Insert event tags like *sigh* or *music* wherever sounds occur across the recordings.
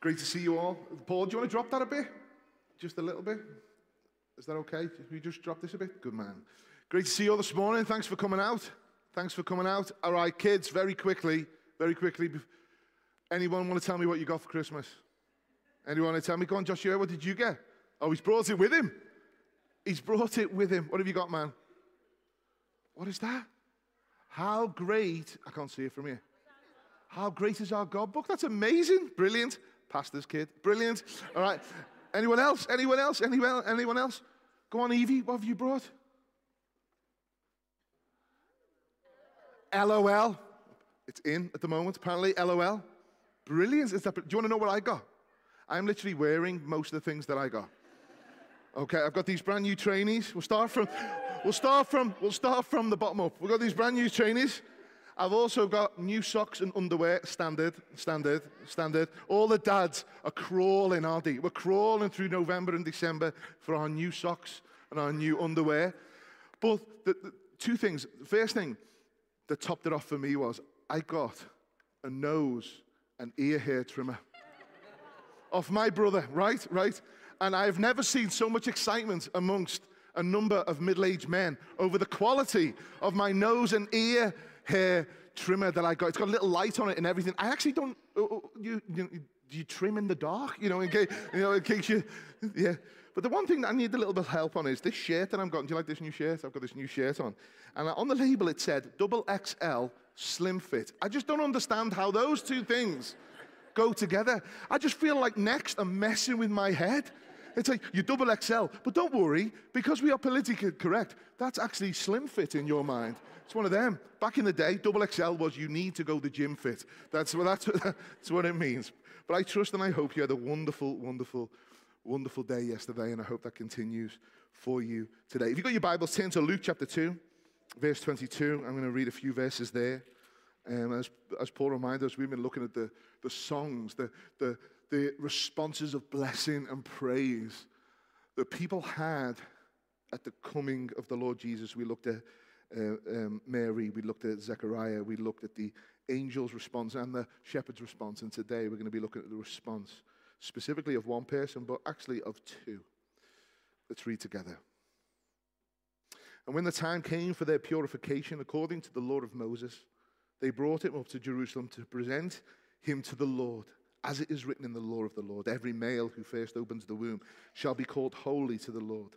Great to see you all. Paul, do you want to drop that a bit? Just a little bit? Is that okay? Can you just drop this a bit? Good man. Great to see you all this morning. Thanks for coming out. Thanks for coming out. All right, kids, very quickly, very quickly. Anyone want to tell me what you got for Christmas? Anyone want to tell me? Go on, Joshua, what did you get? Oh, he's brought it with him. He's brought it with him. What have you got, man? What is that? How great, I can't see it from here. How great is our God book? That's amazing. Brilliant. Pastor's kid. Brilliant. All right. Anyone else? Anyone else? Anyone, anyone else? Go on, Evie. What have you brought? LOL. It's in at the moment, apparently. LOL. Brilliant. Is that, do you want to know what I got? I'm literally wearing most of the things that I got. Okay, I've got these brand new trainees. We'll start from, we'll start from, we'll start from the bottom up. We've got these brand new trainees. I've also got new socks and underwear, standard, standard, standard. All the dads are crawling, aren't? We're crawling through November and December for our new socks and our new underwear. But the, the two things. First thing that topped it off for me was I got a nose and ear hair trimmer of my brother, right? Right? And I've never seen so much excitement amongst a number of middle aged men over the quality of my nose and ear hair trimmer that I got. It's got a little light on it and everything. I actually don't, oh, oh, you, you, you trim in the dark, you know, in case, you know, in case you, yeah. But the one thing that I need a little bit of help on is this shirt that I'm got. Do you like this new shirt? I've got this new shirt on. And on the label it said double XL slim fit. I just don't understand how those two things go together. I just feel like next I'm messing with my head. It's like you double XL, but don't worry, because we are politically correct, that's actually slim fit in your mind. It's one of them. Back in the day, double XL was you need to go the gym fit. That's, well, that's, *laughs* that's what it means. But I trust and I hope you had a wonderful, wonderful, wonderful day yesterday, and I hope that continues for you today. If you've got your Bibles, turn to Luke chapter 2, verse 22. I'm going to read a few verses there. And as, as Paul reminded us, we've been looking at the, the songs, the, the, the responses of blessing and praise that people had at the coming of the Lord Jesus. We looked at uh, um, Mary, we looked at Zechariah, we looked at the angel's response and the shepherd's response. And today we're going to be looking at the response specifically of one person, but actually of two. Let's read together. And when the time came for their purification, according to the law of Moses, they brought him up to Jerusalem to present him to the Lord. As it is written in the law of the Lord, every male who first opens the womb shall be called holy to the Lord.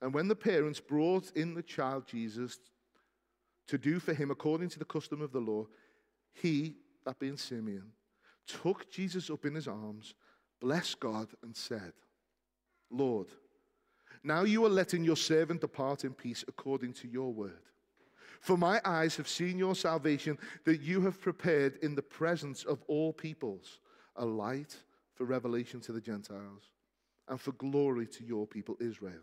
And when the parents brought in the child Jesus to do for him according to the custom of the law, he, that being Simeon, took Jesus up in his arms, blessed God, and said, Lord, now you are letting your servant depart in peace according to your word. For my eyes have seen your salvation that you have prepared in the presence of all peoples, a light for revelation to the Gentiles and for glory to your people Israel.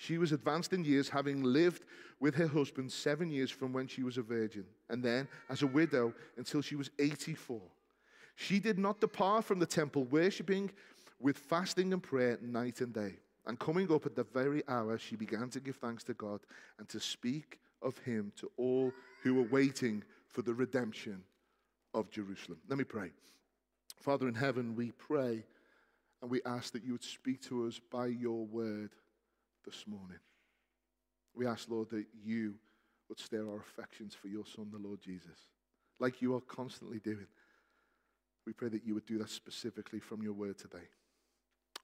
She was advanced in years, having lived with her husband seven years from when she was a virgin, and then as a widow until she was 84. She did not depart from the temple, worshipping with fasting and prayer night and day. And coming up at the very hour, she began to give thanks to God and to speak of him to all who were waiting for the redemption of Jerusalem. Let me pray. Father in heaven, we pray and we ask that you would speak to us by your word this morning. We ask, Lord, that you would stir our affections for your Son, the Lord Jesus, like you are constantly doing. We pray that you would do that specifically from your word today.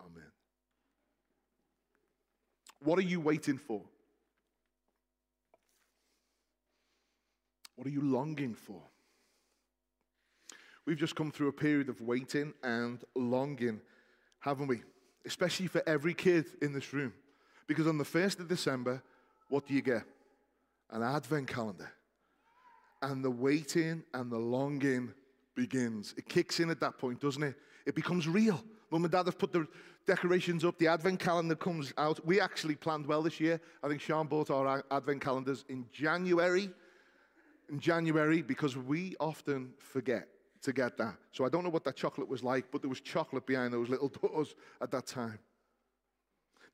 Amen. What are you waiting for? What are you longing for? We've just come through a period of waiting and longing, haven't we? Especially for every kid in this room. Because on the 1st of December, what do you get? An advent calendar. And the waiting and the longing begins. It kicks in at that point, doesn't it? It becomes real. Mum and dad have put the decorations up, the advent calendar comes out. We actually planned well this year. I think Sean bought our advent calendars in January. In January, because we often forget to get that. So I don't know what that chocolate was like, but there was chocolate behind those little doors at that time.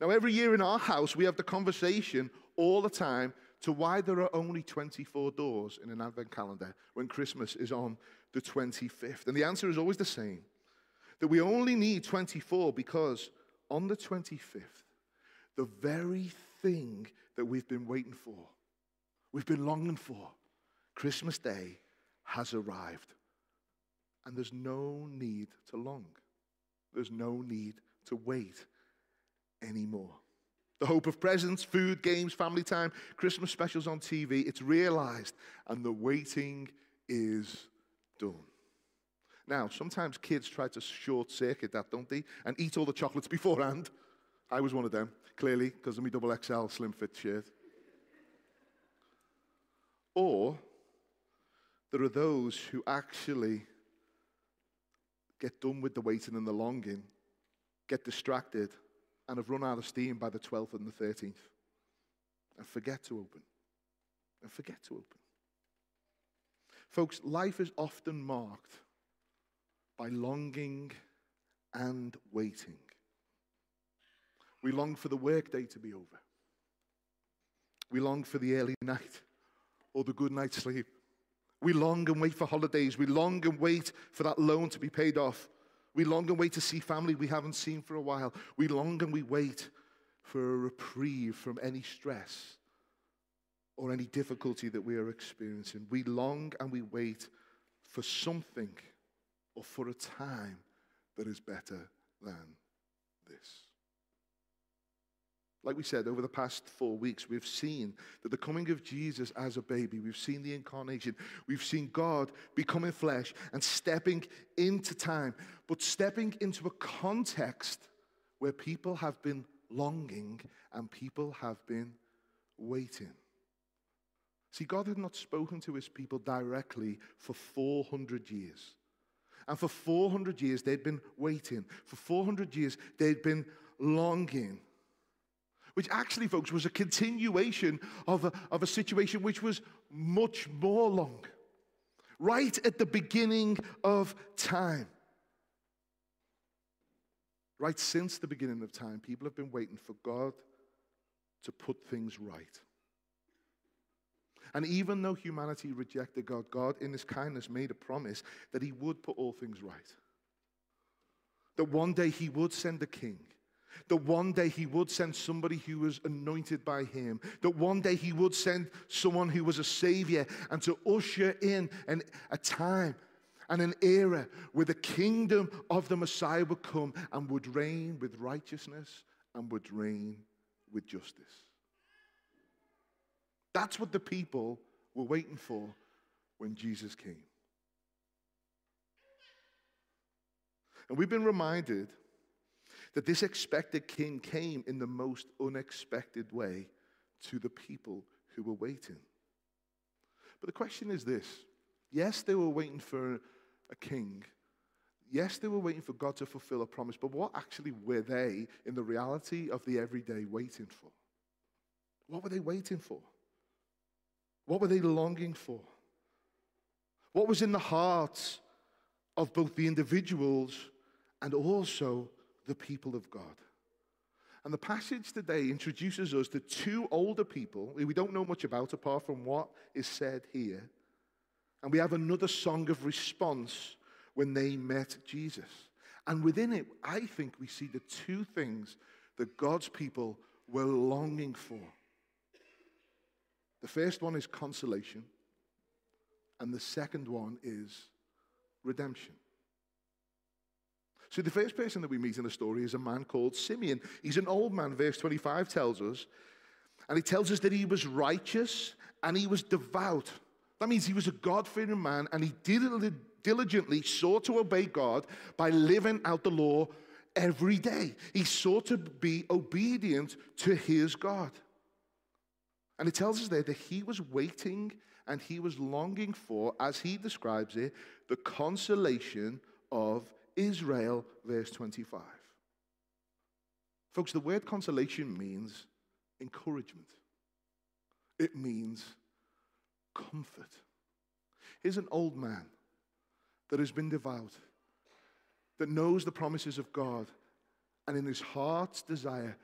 Now, every year in our house, we have the conversation all the time to why there are only 24 doors in an advent calendar when Christmas is on the 25th. And the answer is always the same that we only need 24 because on the 25th, the very thing that we've been waiting for, we've been longing for, Christmas Day has arrived. And there's no need to long. There's no need to wait anymore. The hope of presents, food, games, family time, Christmas specials on TV, it's realized, and the waiting is done. Now, sometimes kids try to short circuit that, don't they? And eat all the chocolates *laughs* beforehand. I was one of them, clearly, because of my double XL slim fit shirt. Or there are those who actually get done with the waiting and the longing, get distracted, and have run out of steam by the 12th and the 13th, and forget to open. And forget to open. Folks, life is often marked by longing and waiting. We long for the workday to be over. We long for the early night or the good night's sleep. We long and wait for holidays. We long and wait for that loan to be paid off. We long and wait to see family we haven't seen for a while. We long and we wait for a reprieve from any stress or any difficulty that we are experiencing. We long and we wait for something or for a time that is better than this. Like we said, over the past four weeks, we've seen that the coming of Jesus as a baby, we've seen the incarnation, we've seen God becoming flesh and stepping into time, but stepping into a context where people have been longing and people have been waiting. See, God had not spoken to his people directly for 400 years. And for 400 years, they'd been waiting. For 400 years, they'd been longing which actually, folks, was a continuation of a, of a situation which was much more long, right at the beginning of time. Right since the beginning of time, people have been waiting for God to put things right. And even though humanity rejected God, God, in His kindness, made a promise that He would put all things right. That one day He would send a king that one day he would send somebody who was anointed by him. That one day he would send someone who was a savior and to usher in an, a time and an era where the kingdom of the Messiah would come and would reign with righteousness and would reign with justice. That's what the people were waiting for when Jesus came. And we've been reminded that this expected king came in the most unexpected way to the people who were waiting. But the question is this yes, they were waiting for a king. Yes, they were waiting for God to fulfill a promise, but what actually were they in the reality of the everyday waiting for? What were they waiting for? What were they longing for? What was in the hearts of both the individuals and also the people of God. And the passage today introduces us to two older people we don't know much about apart from what is said here. And we have another song of response when they met Jesus. And within it, I think we see the two things that God's people were longing for. The first one is consolation, and the second one is redemption. So the first person that we meet in the story is a man called Simeon. He's an old man, verse 25 tells us. And he tells us that he was righteous and he was devout. That means he was a God fearing man and he did it diligently sought to obey God by living out the law every day. He sought to be obedient to his God. And it tells us there that he was waiting and he was longing for, as he describes it, the consolation of Israel, verse 25. Folks, the word consolation means encouragement, it means comfort. Here's an old man that has been devout, that knows the promises of God, and in his heart's desire,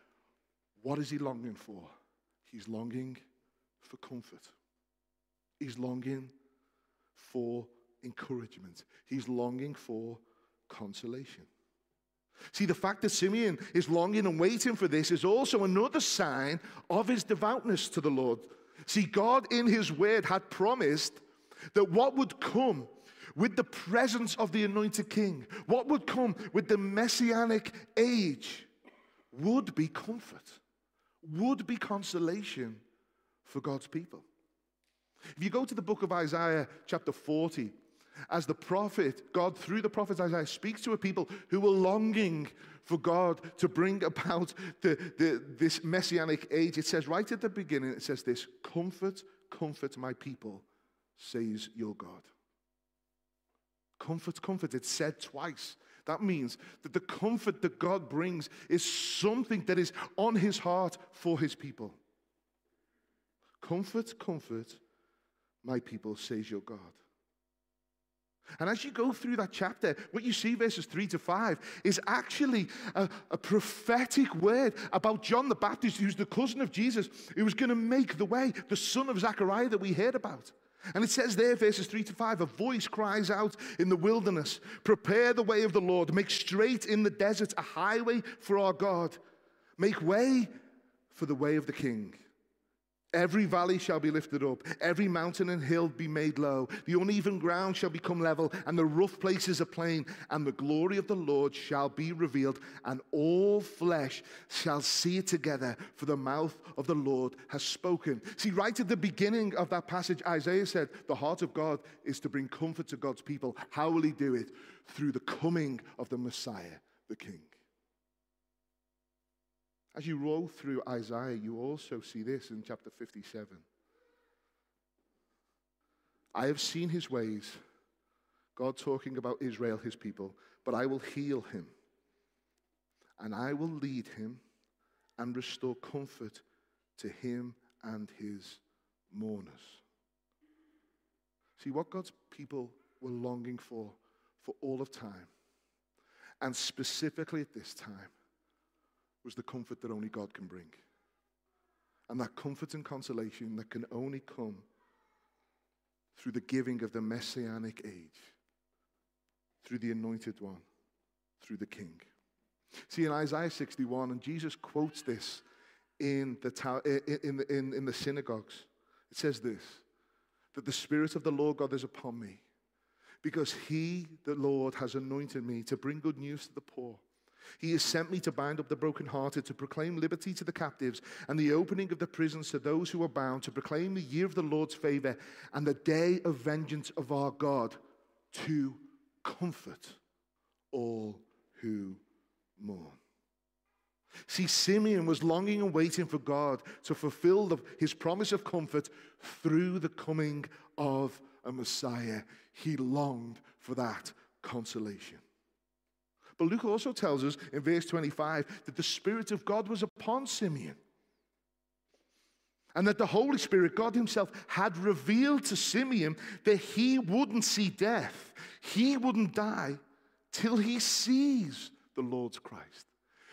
what is he longing for? He's longing for comfort. He's longing for encouragement. He's longing for consolation. See, the fact that Simeon is longing and waiting for this is also another sign of his devoutness to the Lord. See, God in his word had promised that what would come with the presence of the anointed king, what would come with the messianic age, would be comfort, would be consolation for God's people. If you go to the book of Isaiah, chapter 40, as the prophet, God, through the prophet Isaiah, speaks to a people who were longing for God to bring about the, the, this messianic age. It says right at the beginning, it says this Comfort, comfort my people, says your God. Comfort, comfort. It's said twice. That means that the comfort that God brings is something that is on his heart for his people. Comfort, comfort my people, says your God. And as you go through that chapter, what you see, verses 3 to 5, is actually a, a, prophetic word about John the Baptist, who's the cousin of Jesus, who was going to make the way, the son of Zechariah that we heard about. And it says there, verses 3 to 5, a voice cries out in the wilderness, Prepare the way of the Lord, make straight in the desert a highway for our God, make way for the way of the King. Every valley shall be lifted up, every mountain and hill be made low. The uneven ground shall become level, and the rough places a plain. And the glory of the Lord shall be revealed, and all flesh shall see it together, for the mouth of the Lord has spoken. See, right at the beginning of that passage, Isaiah said, The heart of God is to bring comfort to God's people. How will he do it? Through the coming of the Messiah, the King. As you roll through Isaiah, you also see this in chapter 57. I have seen his ways, God talking about Israel, his people, but I will heal him, and I will lead him and restore comfort to him and his mourners. See, what God's people were longing for for all of time, and specifically at this time, was the comfort that only God can bring. And that comfort and consolation that can only come through the giving of the messianic age, through the anointed one, through the king. See, in Isaiah 61, and Jesus quotes this in the, in, the, in, in the synagogues, it says this that the Spirit of the Lord God is upon me, because He, the Lord, has anointed me to bring good news to the poor. He has sent me to bind up the brokenhearted, to proclaim liberty to the captives, and the opening of the prisons to those who are bound, to proclaim the year of the Lord's favor and the day of vengeance of our God, to comfort all who mourn. See, Simeon was longing and waiting for God to fulfill the, his promise of comfort through the coming of a Messiah. He longed for that consolation. But Luke also tells us in verse 25 that the Spirit of God was upon Simeon. And that the Holy Spirit, God Himself, had revealed to Simeon that he wouldn't see death, he wouldn't die till he sees the Lord's Christ.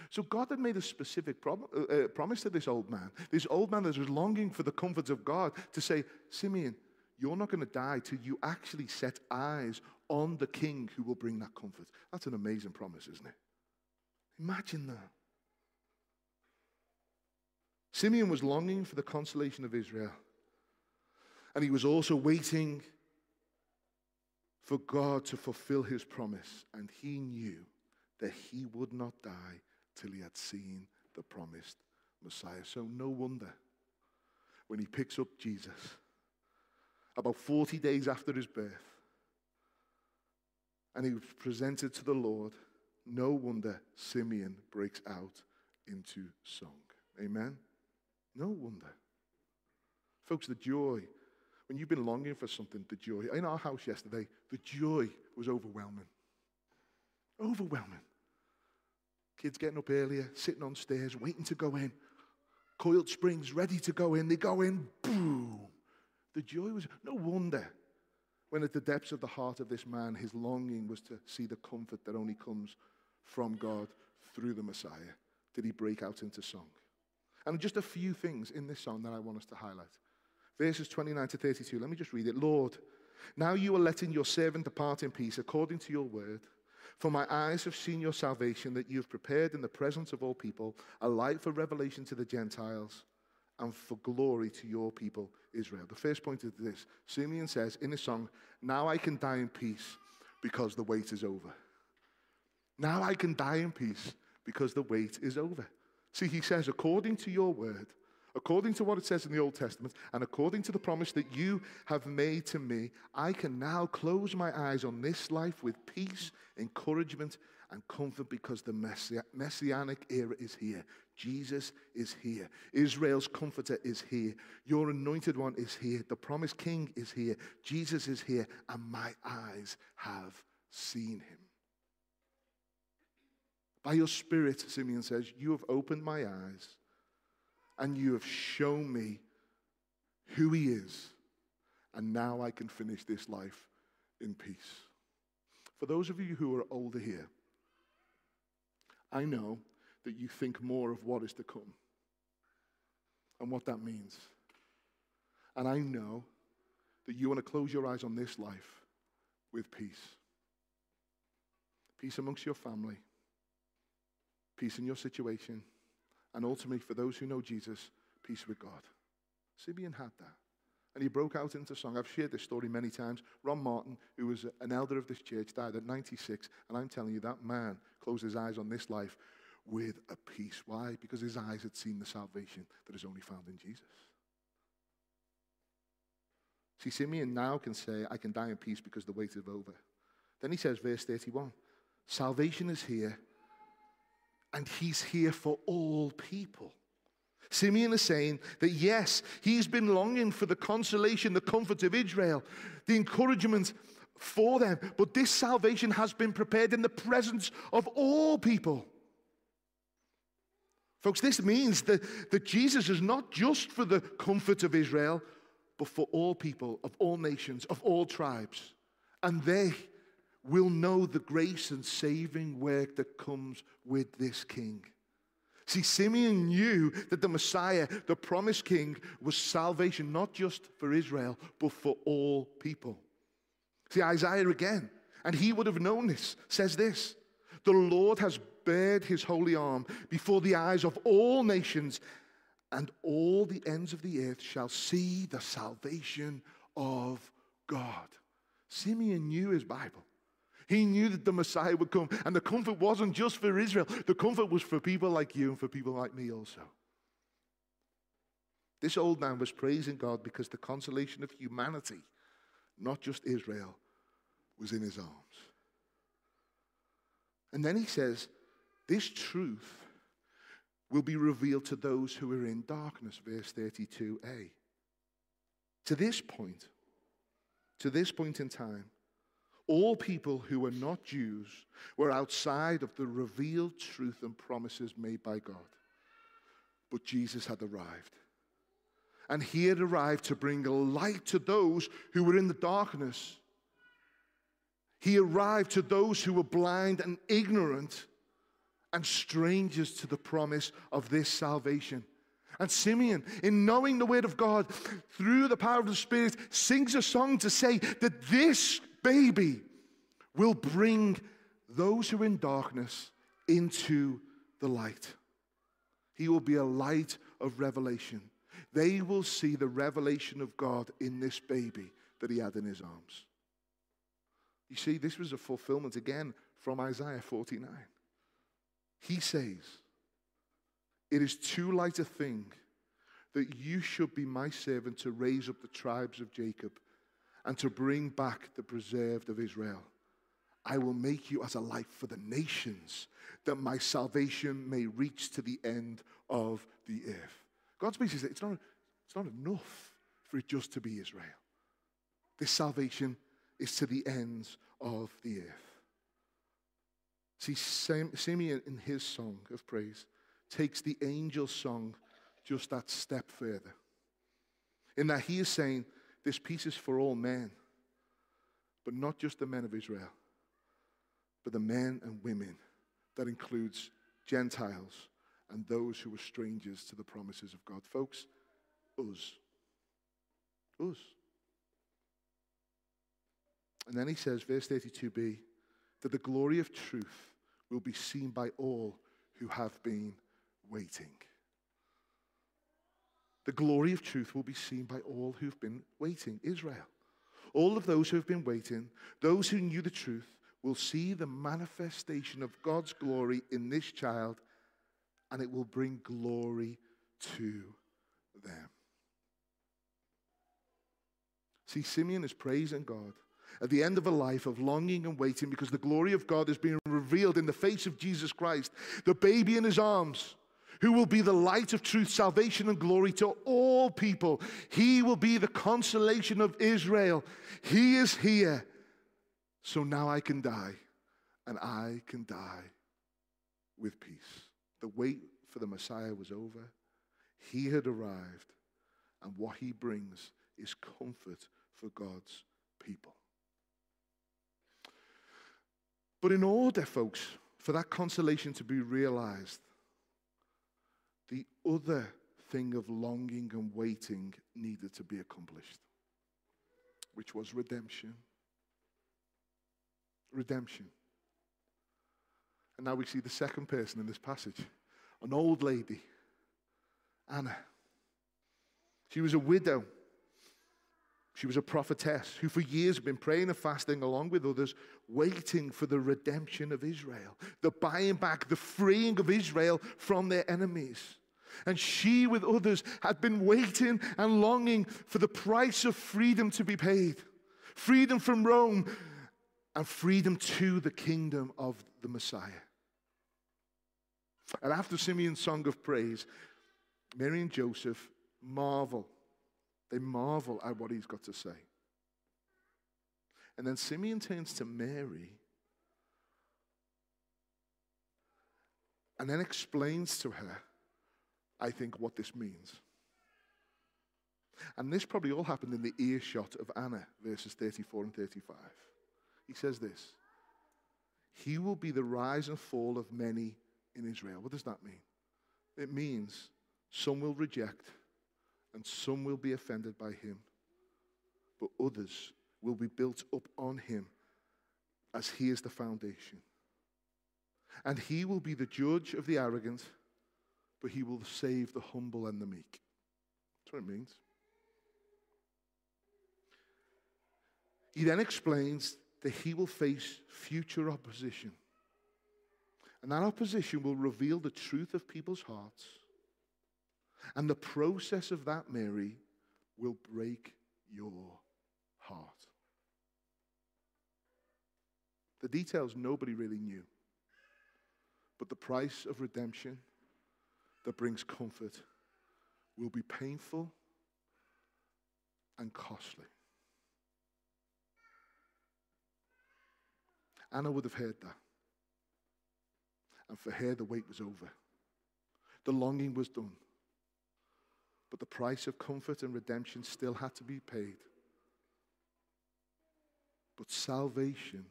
So God had made a specific prom- uh, uh, promise to this old man, this old man that was longing for the comforts of God, to say, Simeon, you're not going to die till you actually set eyes on the king who will bring that comfort. That's an amazing promise, isn't it? Imagine that. Simeon was longing for the consolation of Israel. And he was also waiting for God to fulfill his promise. And he knew that he would not die till he had seen the promised Messiah. So, no wonder when he picks up Jesus, about 40 days after his birth, and he presented to the Lord, no wonder Simeon breaks out into song. Amen? No wonder. Folks, the joy, when you've been longing for something, the joy. In our house yesterday, the joy was overwhelming. Overwhelming. Kids getting up earlier, sitting on stairs, waiting to go in. Coiled springs ready to go in. They go in, boom. The joy was no wonder when, at the depths of the heart of this man, his longing was to see the comfort that only comes from God through the Messiah, did he break out into song. And just a few things in this song that I want us to highlight. Verses 29 to 32, let me just read it. Lord, now you are letting your servant depart in peace according to your word. For my eyes have seen your salvation, that you have prepared in the presence of all people a light for revelation to the Gentiles and for glory to your people, Israel. The first point is this Simeon says in his song, Now I can die in peace because the wait is over. Now I can die in peace because the wait is over. See, he says, according to your word, according to what it says in the Old Testament, and according to the promise that you have made to me, I can now close my eyes on this life with peace, encouragement, and comfort because the messianic era is here. Jesus is here. Israel's comforter is here. Your anointed one is here. The promised king is here. Jesus is here. And my eyes have seen him. By your spirit, Simeon says, you have opened my eyes and you have shown me who he is. And now I can finish this life in peace. For those of you who are older here, I know that you think more of what is to come and what that means. And I know that you want to close your eyes on this life with peace. Peace amongst your family, peace in your situation, and ultimately, for those who know Jesus, peace with God. Simeon had that. And he broke out into song. I've shared this story many times. Ron Martin, who was an elder of this church, died at 96. And I'm telling you, that man closed his eyes on this life with a peace. Why? Because his eyes had seen the salvation that is only found in Jesus. See, Simeon now can say, I can die in peace because the wait is over. Then he says, verse 31 Salvation is here, and he's here for all people. Simeon is saying that yes, he's been longing for the consolation, the comfort of Israel, the encouragement for them, but this salvation has been prepared in the presence of all people. Folks, this means that, that Jesus is not just for the comfort of Israel, but for all people, of all nations, of all tribes. And they will know the grace and saving work that comes with this king. See, Simeon knew that the Messiah, the promised king, was salvation not just for Israel, but for all people. See, Isaiah again, and he would have known this, says this The Lord has bared his holy arm before the eyes of all nations, and all the ends of the earth shall see the salvation of God. Simeon knew his Bible. He knew that the Messiah would come, and the comfort wasn't just for Israel, the comfort was for people like you and for people like me also. This old man was praising God because the consolation of humanity, not just Israel, was in his arms. And then he says, This truth will be revealed to those who are in darkness, verse 32a. To this point, to this point in time, all people who were not Jews were outside of the revealed truth and promises made by God. But Jesus had arrived. And he had arrived to bring a light to those who were in the darkness. He arrived to those who were blind and ignorant and strangers to the promise of this salvation. And Simeon, in knowing the word of God through the power of the Spirit, sings a song to say that this baby will bring those who are in darkness into the light. He will be a light of revelation. They will see the revelation of God in this baby that he had in his arms. You see, this was a fulfillment again from Isaiah 49. He says, It is too light a thing that you should be my servant to raise up the tribes of Jacob and to bring back the preserved of Israel. I will make you as a light for the nations, that my salvation may reach to the end of the earth. God's basically says it's not, it's not enough for it just to be Israel. This salvation is to the ends of the earth. See, Simeon in his song of praise takes the angel's song just that step further. In that he is saying, This peace is for all men, but not just the men of Israel, but the men and women. That includes Gentiles and those who are strangers to the promises of God. Folks, us. Us. And then he says, verse 32b, that the glory of truth will be seen by all who have been waiting. The glory of truth will be seen by all who've been waiting. Israel. All of those who have been waiting, those who knew the truth, will see the manifestation of God's glory in this child, and it will bring glory to them. See, Simeon is praising God at the end of a life of longing and waiting because the glory of God is being revealed in the face of Jesus Christ, the baby in his arms who will be the light of truth, salvation, and glory to all people. He will be the consolation of Israel. He is here. So now I can die, and I can die with peace. The wait for the Messiah was over. He had arrived, and what he brings is comfort for God's people. But in order, folks, for that consolation to be realized, the other thing of longing and waiting needed to be accomplished, which was redemption. Redemption. And now we see the second person in this passage an old lady, Anna. She was a widow. She was a prophetess who, for years, had been praying and fasting along with others, waiting for the redemption of Israel, the buying back, the freeing of Israel from their enemies. And she, with others, had been waiting and longing for the price of freedom to be paid freedom from Rome and freedom to the kingdom of the Messiah. And after Simeon's song of praise, Mary and Joseph marvel. They marvel at what he's got to say. And then Simeon turns to Mary and then explains to her I think, what this means. And this probably all happened in the earshot of Anna, verses 34 and 35. He says this He will be the rise and fall of many in Israel. What does that mean? It means some will reject and some will be offended by him, but others will be built up on him as he is the foundation. And he will be the judge of the arrogant but he will save the humble and the meek. That's what it means. He then explains that he will face future opposition. And that opposition will reveal the truth of people's hearts. And the process of that, Mary, will break your heart. The details nobody really knew. But the price of redemption that brings comfort will be painful and costly. Anna would have heard that. And for her, the wait was over. The longing was done. But the price of comfort and redemption still had to be paid. But salvation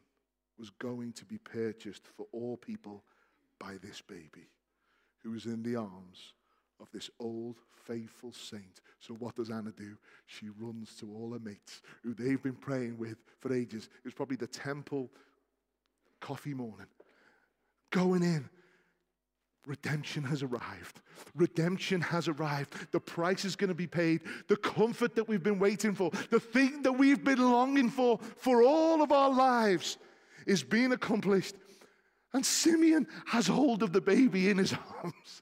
was going to be purchased for all people by this baby who was in the arms of this old faithful saint. So what does Anna do? She runs to all her mates who they've been praying with for ages. It was probably the temple coffee morning. Going in. Redemption has arrived. Redemption has arrived. The price is going to be paid. The comfort that we've been waiting for, the thing that we've been longing for for all of our lives is being accomplished. And Simeon has hold of the baby in his arms.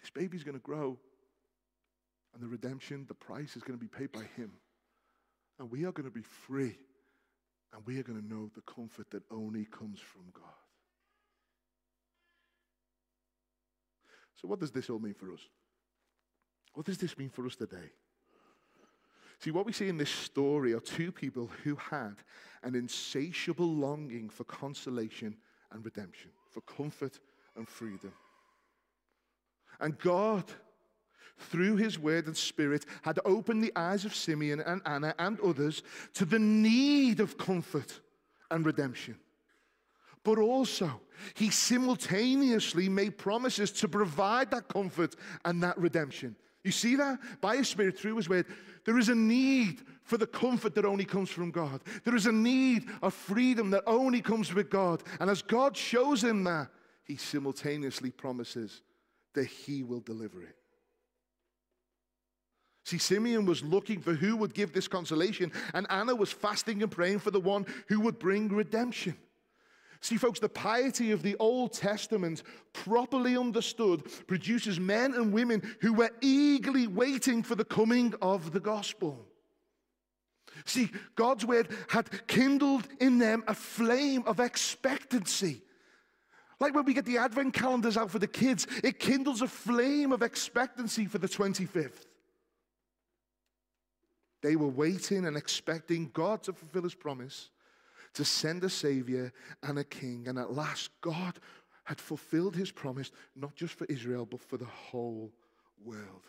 This baby's going to grow. And the redemption, the price is going to be paid by him. And we are going to be free. And we are going to know the comfort that only comes from God. So, what does this all mean for us? What does this mean for us today? See, what we see in this story are two people who had an insatiable longing for consolation and redemption, for comfort and freedom. And God, through his word and spirit, had opened the eyes of Simeon and Anna and others to the need of comfort and redemption. But also, he simultaneously made promises to provide that comfort and that redemption. You see that? By his spirit, through his word, there is a need for the comfort that only comes from God. There is a need of freedom that only comes with God. And as God shows him that, he simultaneously promises that he will deliver it. See, Simeon was looking for who would give this consolation, and Anna was fasting and praying for the one who would bring redemption. See, folks, the piety of the Old Testament, properly understood, produces men and women who were eagerly waiting for the coming of the gospel. See, God's word had kindled in them a flame of expectancy. Like when we get the advent calendars out for the kids, it kindles a flame of expectancy for the 25th. They were waiting and expecting God to fulfill his promise to send a savior and a king. And at last, God had fulfilled his promise, not just for Israel, but for the whole world.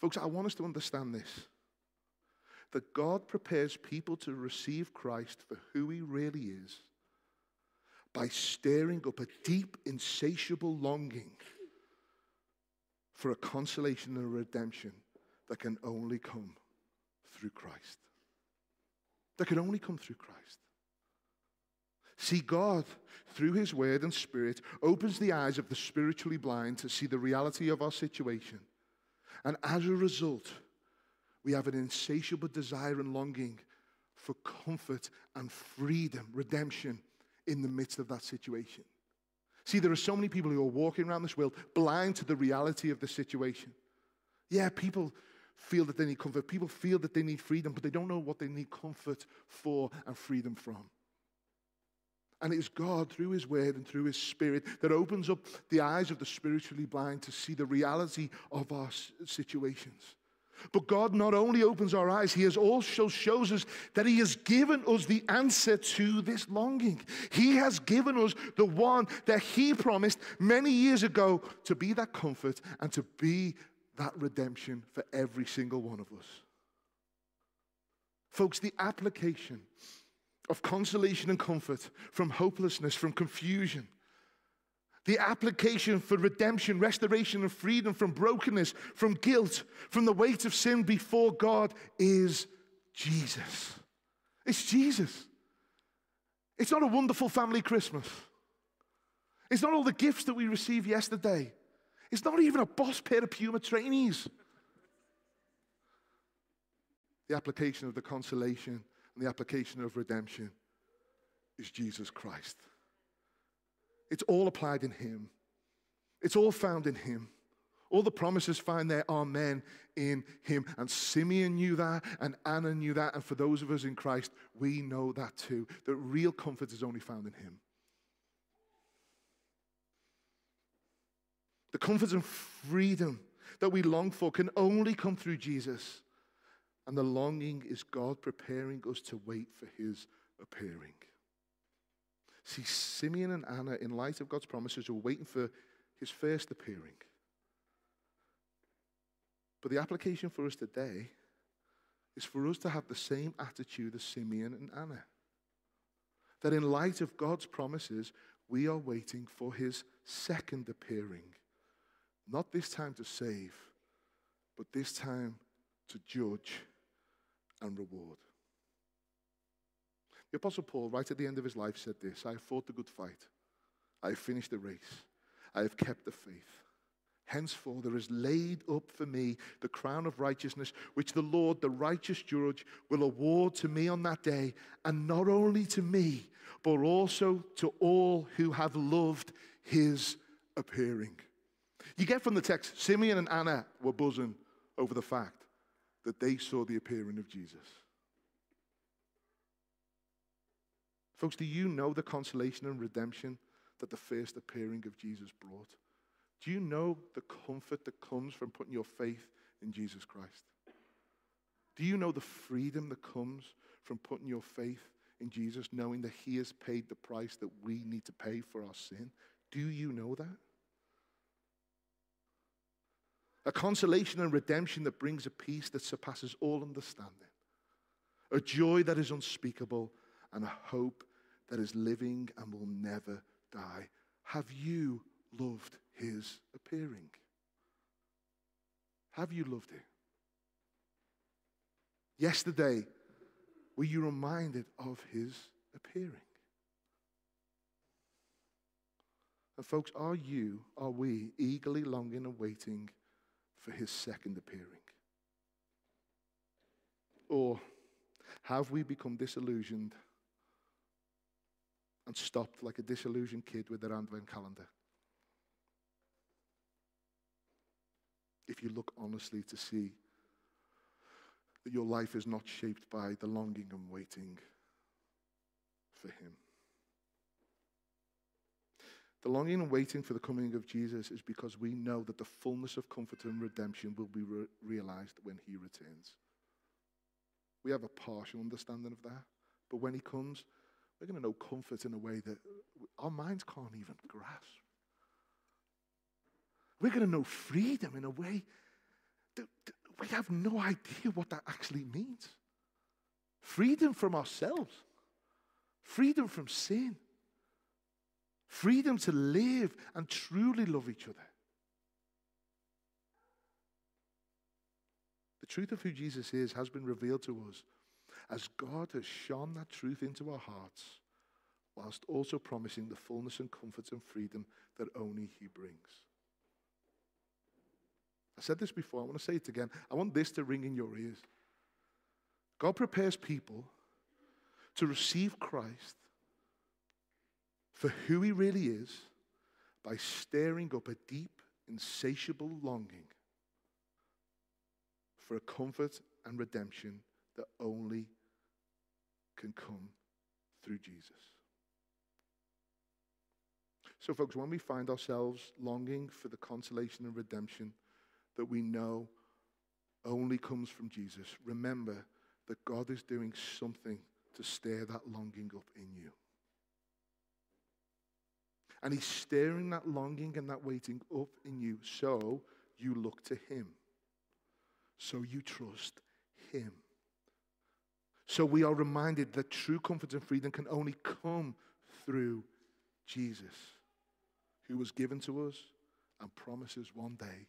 Folks, I want us to understand this that God prepares people to receive Christ for who he really is by stirring up a deep, insatiable longing for a consolation and a redemption that can only come through Christ. That can only come through Christ. See, God, through His Word and Spirit, opens the eyes of the spiritually blind to see the reality of our situation. And as a result, we have an insatiable desire and longing for comfort and freedom, redemption in the midst of that situation. See, there are so many people who are walking around this world blind to the reality of the situation. Yeah, people feel that they need comfort. People feel that they need freedom, but they don't know what they need comfort for and freedom from. And it is God, through His Word and through His Spirit, that opens up the eyes of the spiritually blind to see the reality of our situations. But God not only opens our eyes, He has also shows us that He has given us the answer to this longing. He has given us the one that He promised many years ago to be that comfort and to be that redemption for every single one of us. Folks, the application of consolation and comfort from hopelessness, from confusion, the application for redemption, restoration, and freedom from brokenness, from guilt, from the weight of sin before God is Jesus. It's Jesus. It's not a wonderful family Christmas. It's not all the gifts that we received yesterday. It's not even a boss pair of Puma trainees. The application of the consolation and the application of redemption is Jesus Christ. It's all applied in Him, it's all found in Him. All the promises found there are men in him. And Simeon knew that, and Anna knew that. And for those of us in Christ, we know that too. That real comfort is only found in him. The comfort and freedom that we long for can only come through Jesus. And the longing is God preparing us to wait for his appearing. See, Simeon and Anna, in light of God's promises, are waiting for his first appearing. But the application for us today is for us to have the same attitude as Simeon and Anna. That in light of God's promises, we are waiting for his second appearing. Not this time to save, but this time to judge and reward. The Apostle Paul, right at the end of his life, said this I have fought the good fight. I have finished the race. I have kept the faith. Henceforth, there is laid up for me the crown of righteousness, which the Lord, the righteous judge, will award to me on that day, and not only to me, but also to all who have loved his appearing. You get from the text, Simeon and Anna were buzzing over the fact that they saw the appearing of Jesus. Folks, do you know the consolation and redemption that the first appearing of Jesus brought? Do you know the comfort that comes from putting your faith in Jesus Christ? Do you know the freedom that comes from putting your faith in Jesus, knowing that He has paid the price that we need to pay for our sin? Do you know that? A consolation and redemption that brings a peace that surpasses all understanding, a joy that is unspeakable, and a hope that is living and will never die. Have you loved his appearing? Have you loved it? Yesterday, were you reminded of his appearing? And, folks, are you, are we eagerly longing and waiting for his second appearing? Or have we become disillusioned and stopped like a disillusioned kid with their advent calendar? if you look honestly to see that your life is not shaped by the longing and waiting for Him. The longing and waiting for the coming of Jesus is because we know that the fullness of comfort and redemption will be re- realized when He returns. We have a partial understanding of that, but when He comes, we're going to know comfort in a way that our minds can't even grasp. We're going to know freedom in a way that, that we have no idea what that actually means. Freedom from ourselves, freedom from sin, freedom to live and truly love each other. The truth of who Jesus is has been revealed to us as God has shone that truth into our hearts, whilst also promising the fullness and comfort and freedom that only He brings. I said this before, I want to say it again. I want this to ring in your ears. God prepares people to receive Christ for who he really is by stirring up a deep, insatiable longing for a comfort and redemption that only can come through Jesus. So, folks, when we find ourselves longing for the consolation and redemption that we know only comes from Jesus, remember that God is doing something to stir that longing up in you. And He's stirring that longing and that waiting up in you so you look to Him, so you trust Him. So we are reminded that true comfort and freedom can only come through Jesus, who was given to us and promises one day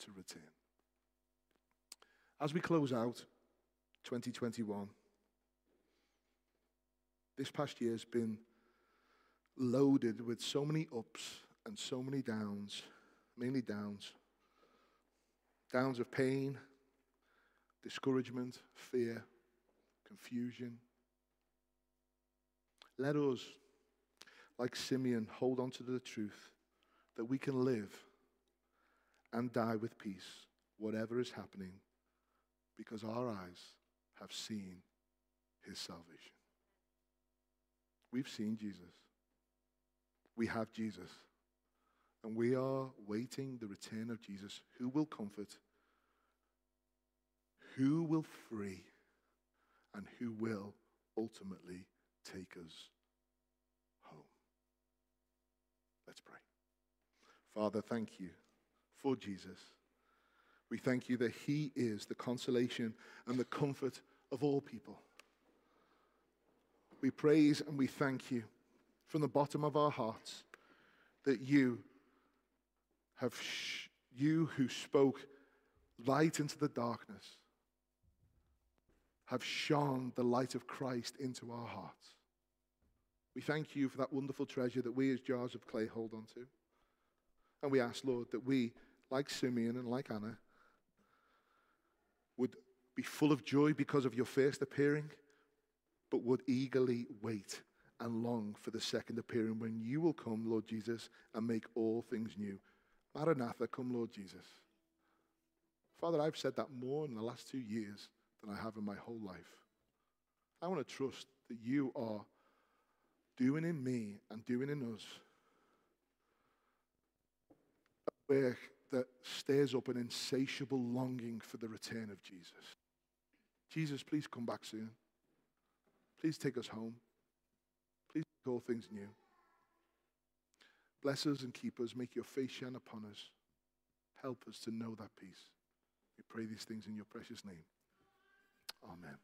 to return. As we close out 2021, this past year has been loaded with so many ups and so many downs, mainly downs. Downs of pain, discouragement, fear, confusion. Let us, like Simeon, hold on to the truth that we can live and die with peace, whatever is happening, because our eyes have seen his salvation. We've seen Jesus. We have Jesus. And we are waiting the return of Jesus, who will comfort, who will free, and who will ultimately take us home. Let's pray. Father, thank you for Jesus. We thank you that He is the consolation and the comfort of all people. We praise and we thank you from the bottom of our hearts that you have, sh- you who spoke light into the darkness, have shone the light of Christ into our hearts. We thank you for that wonderful treasure that we as jars of clay hold on to. And we ask, Lord, that we like Simeon and like Anna, would be full of joy because of your first appearing, but would eagerly wait and long for the second appearing when you will come, Lord Jesus, and make all things new. Maranatha, come, Lord Jesus. Father, I've said that more in the last two years than I have in my whole life. I want to trust that you are doing in me and doing in us a work that stirs up an insatiable longing for the return of Jesus. Jesus, please come back soon. Please take us home. All things new. Bless us and keep us. Make your face shine upon us. Help us to know that peace. We pray these things in your precious name. Amen.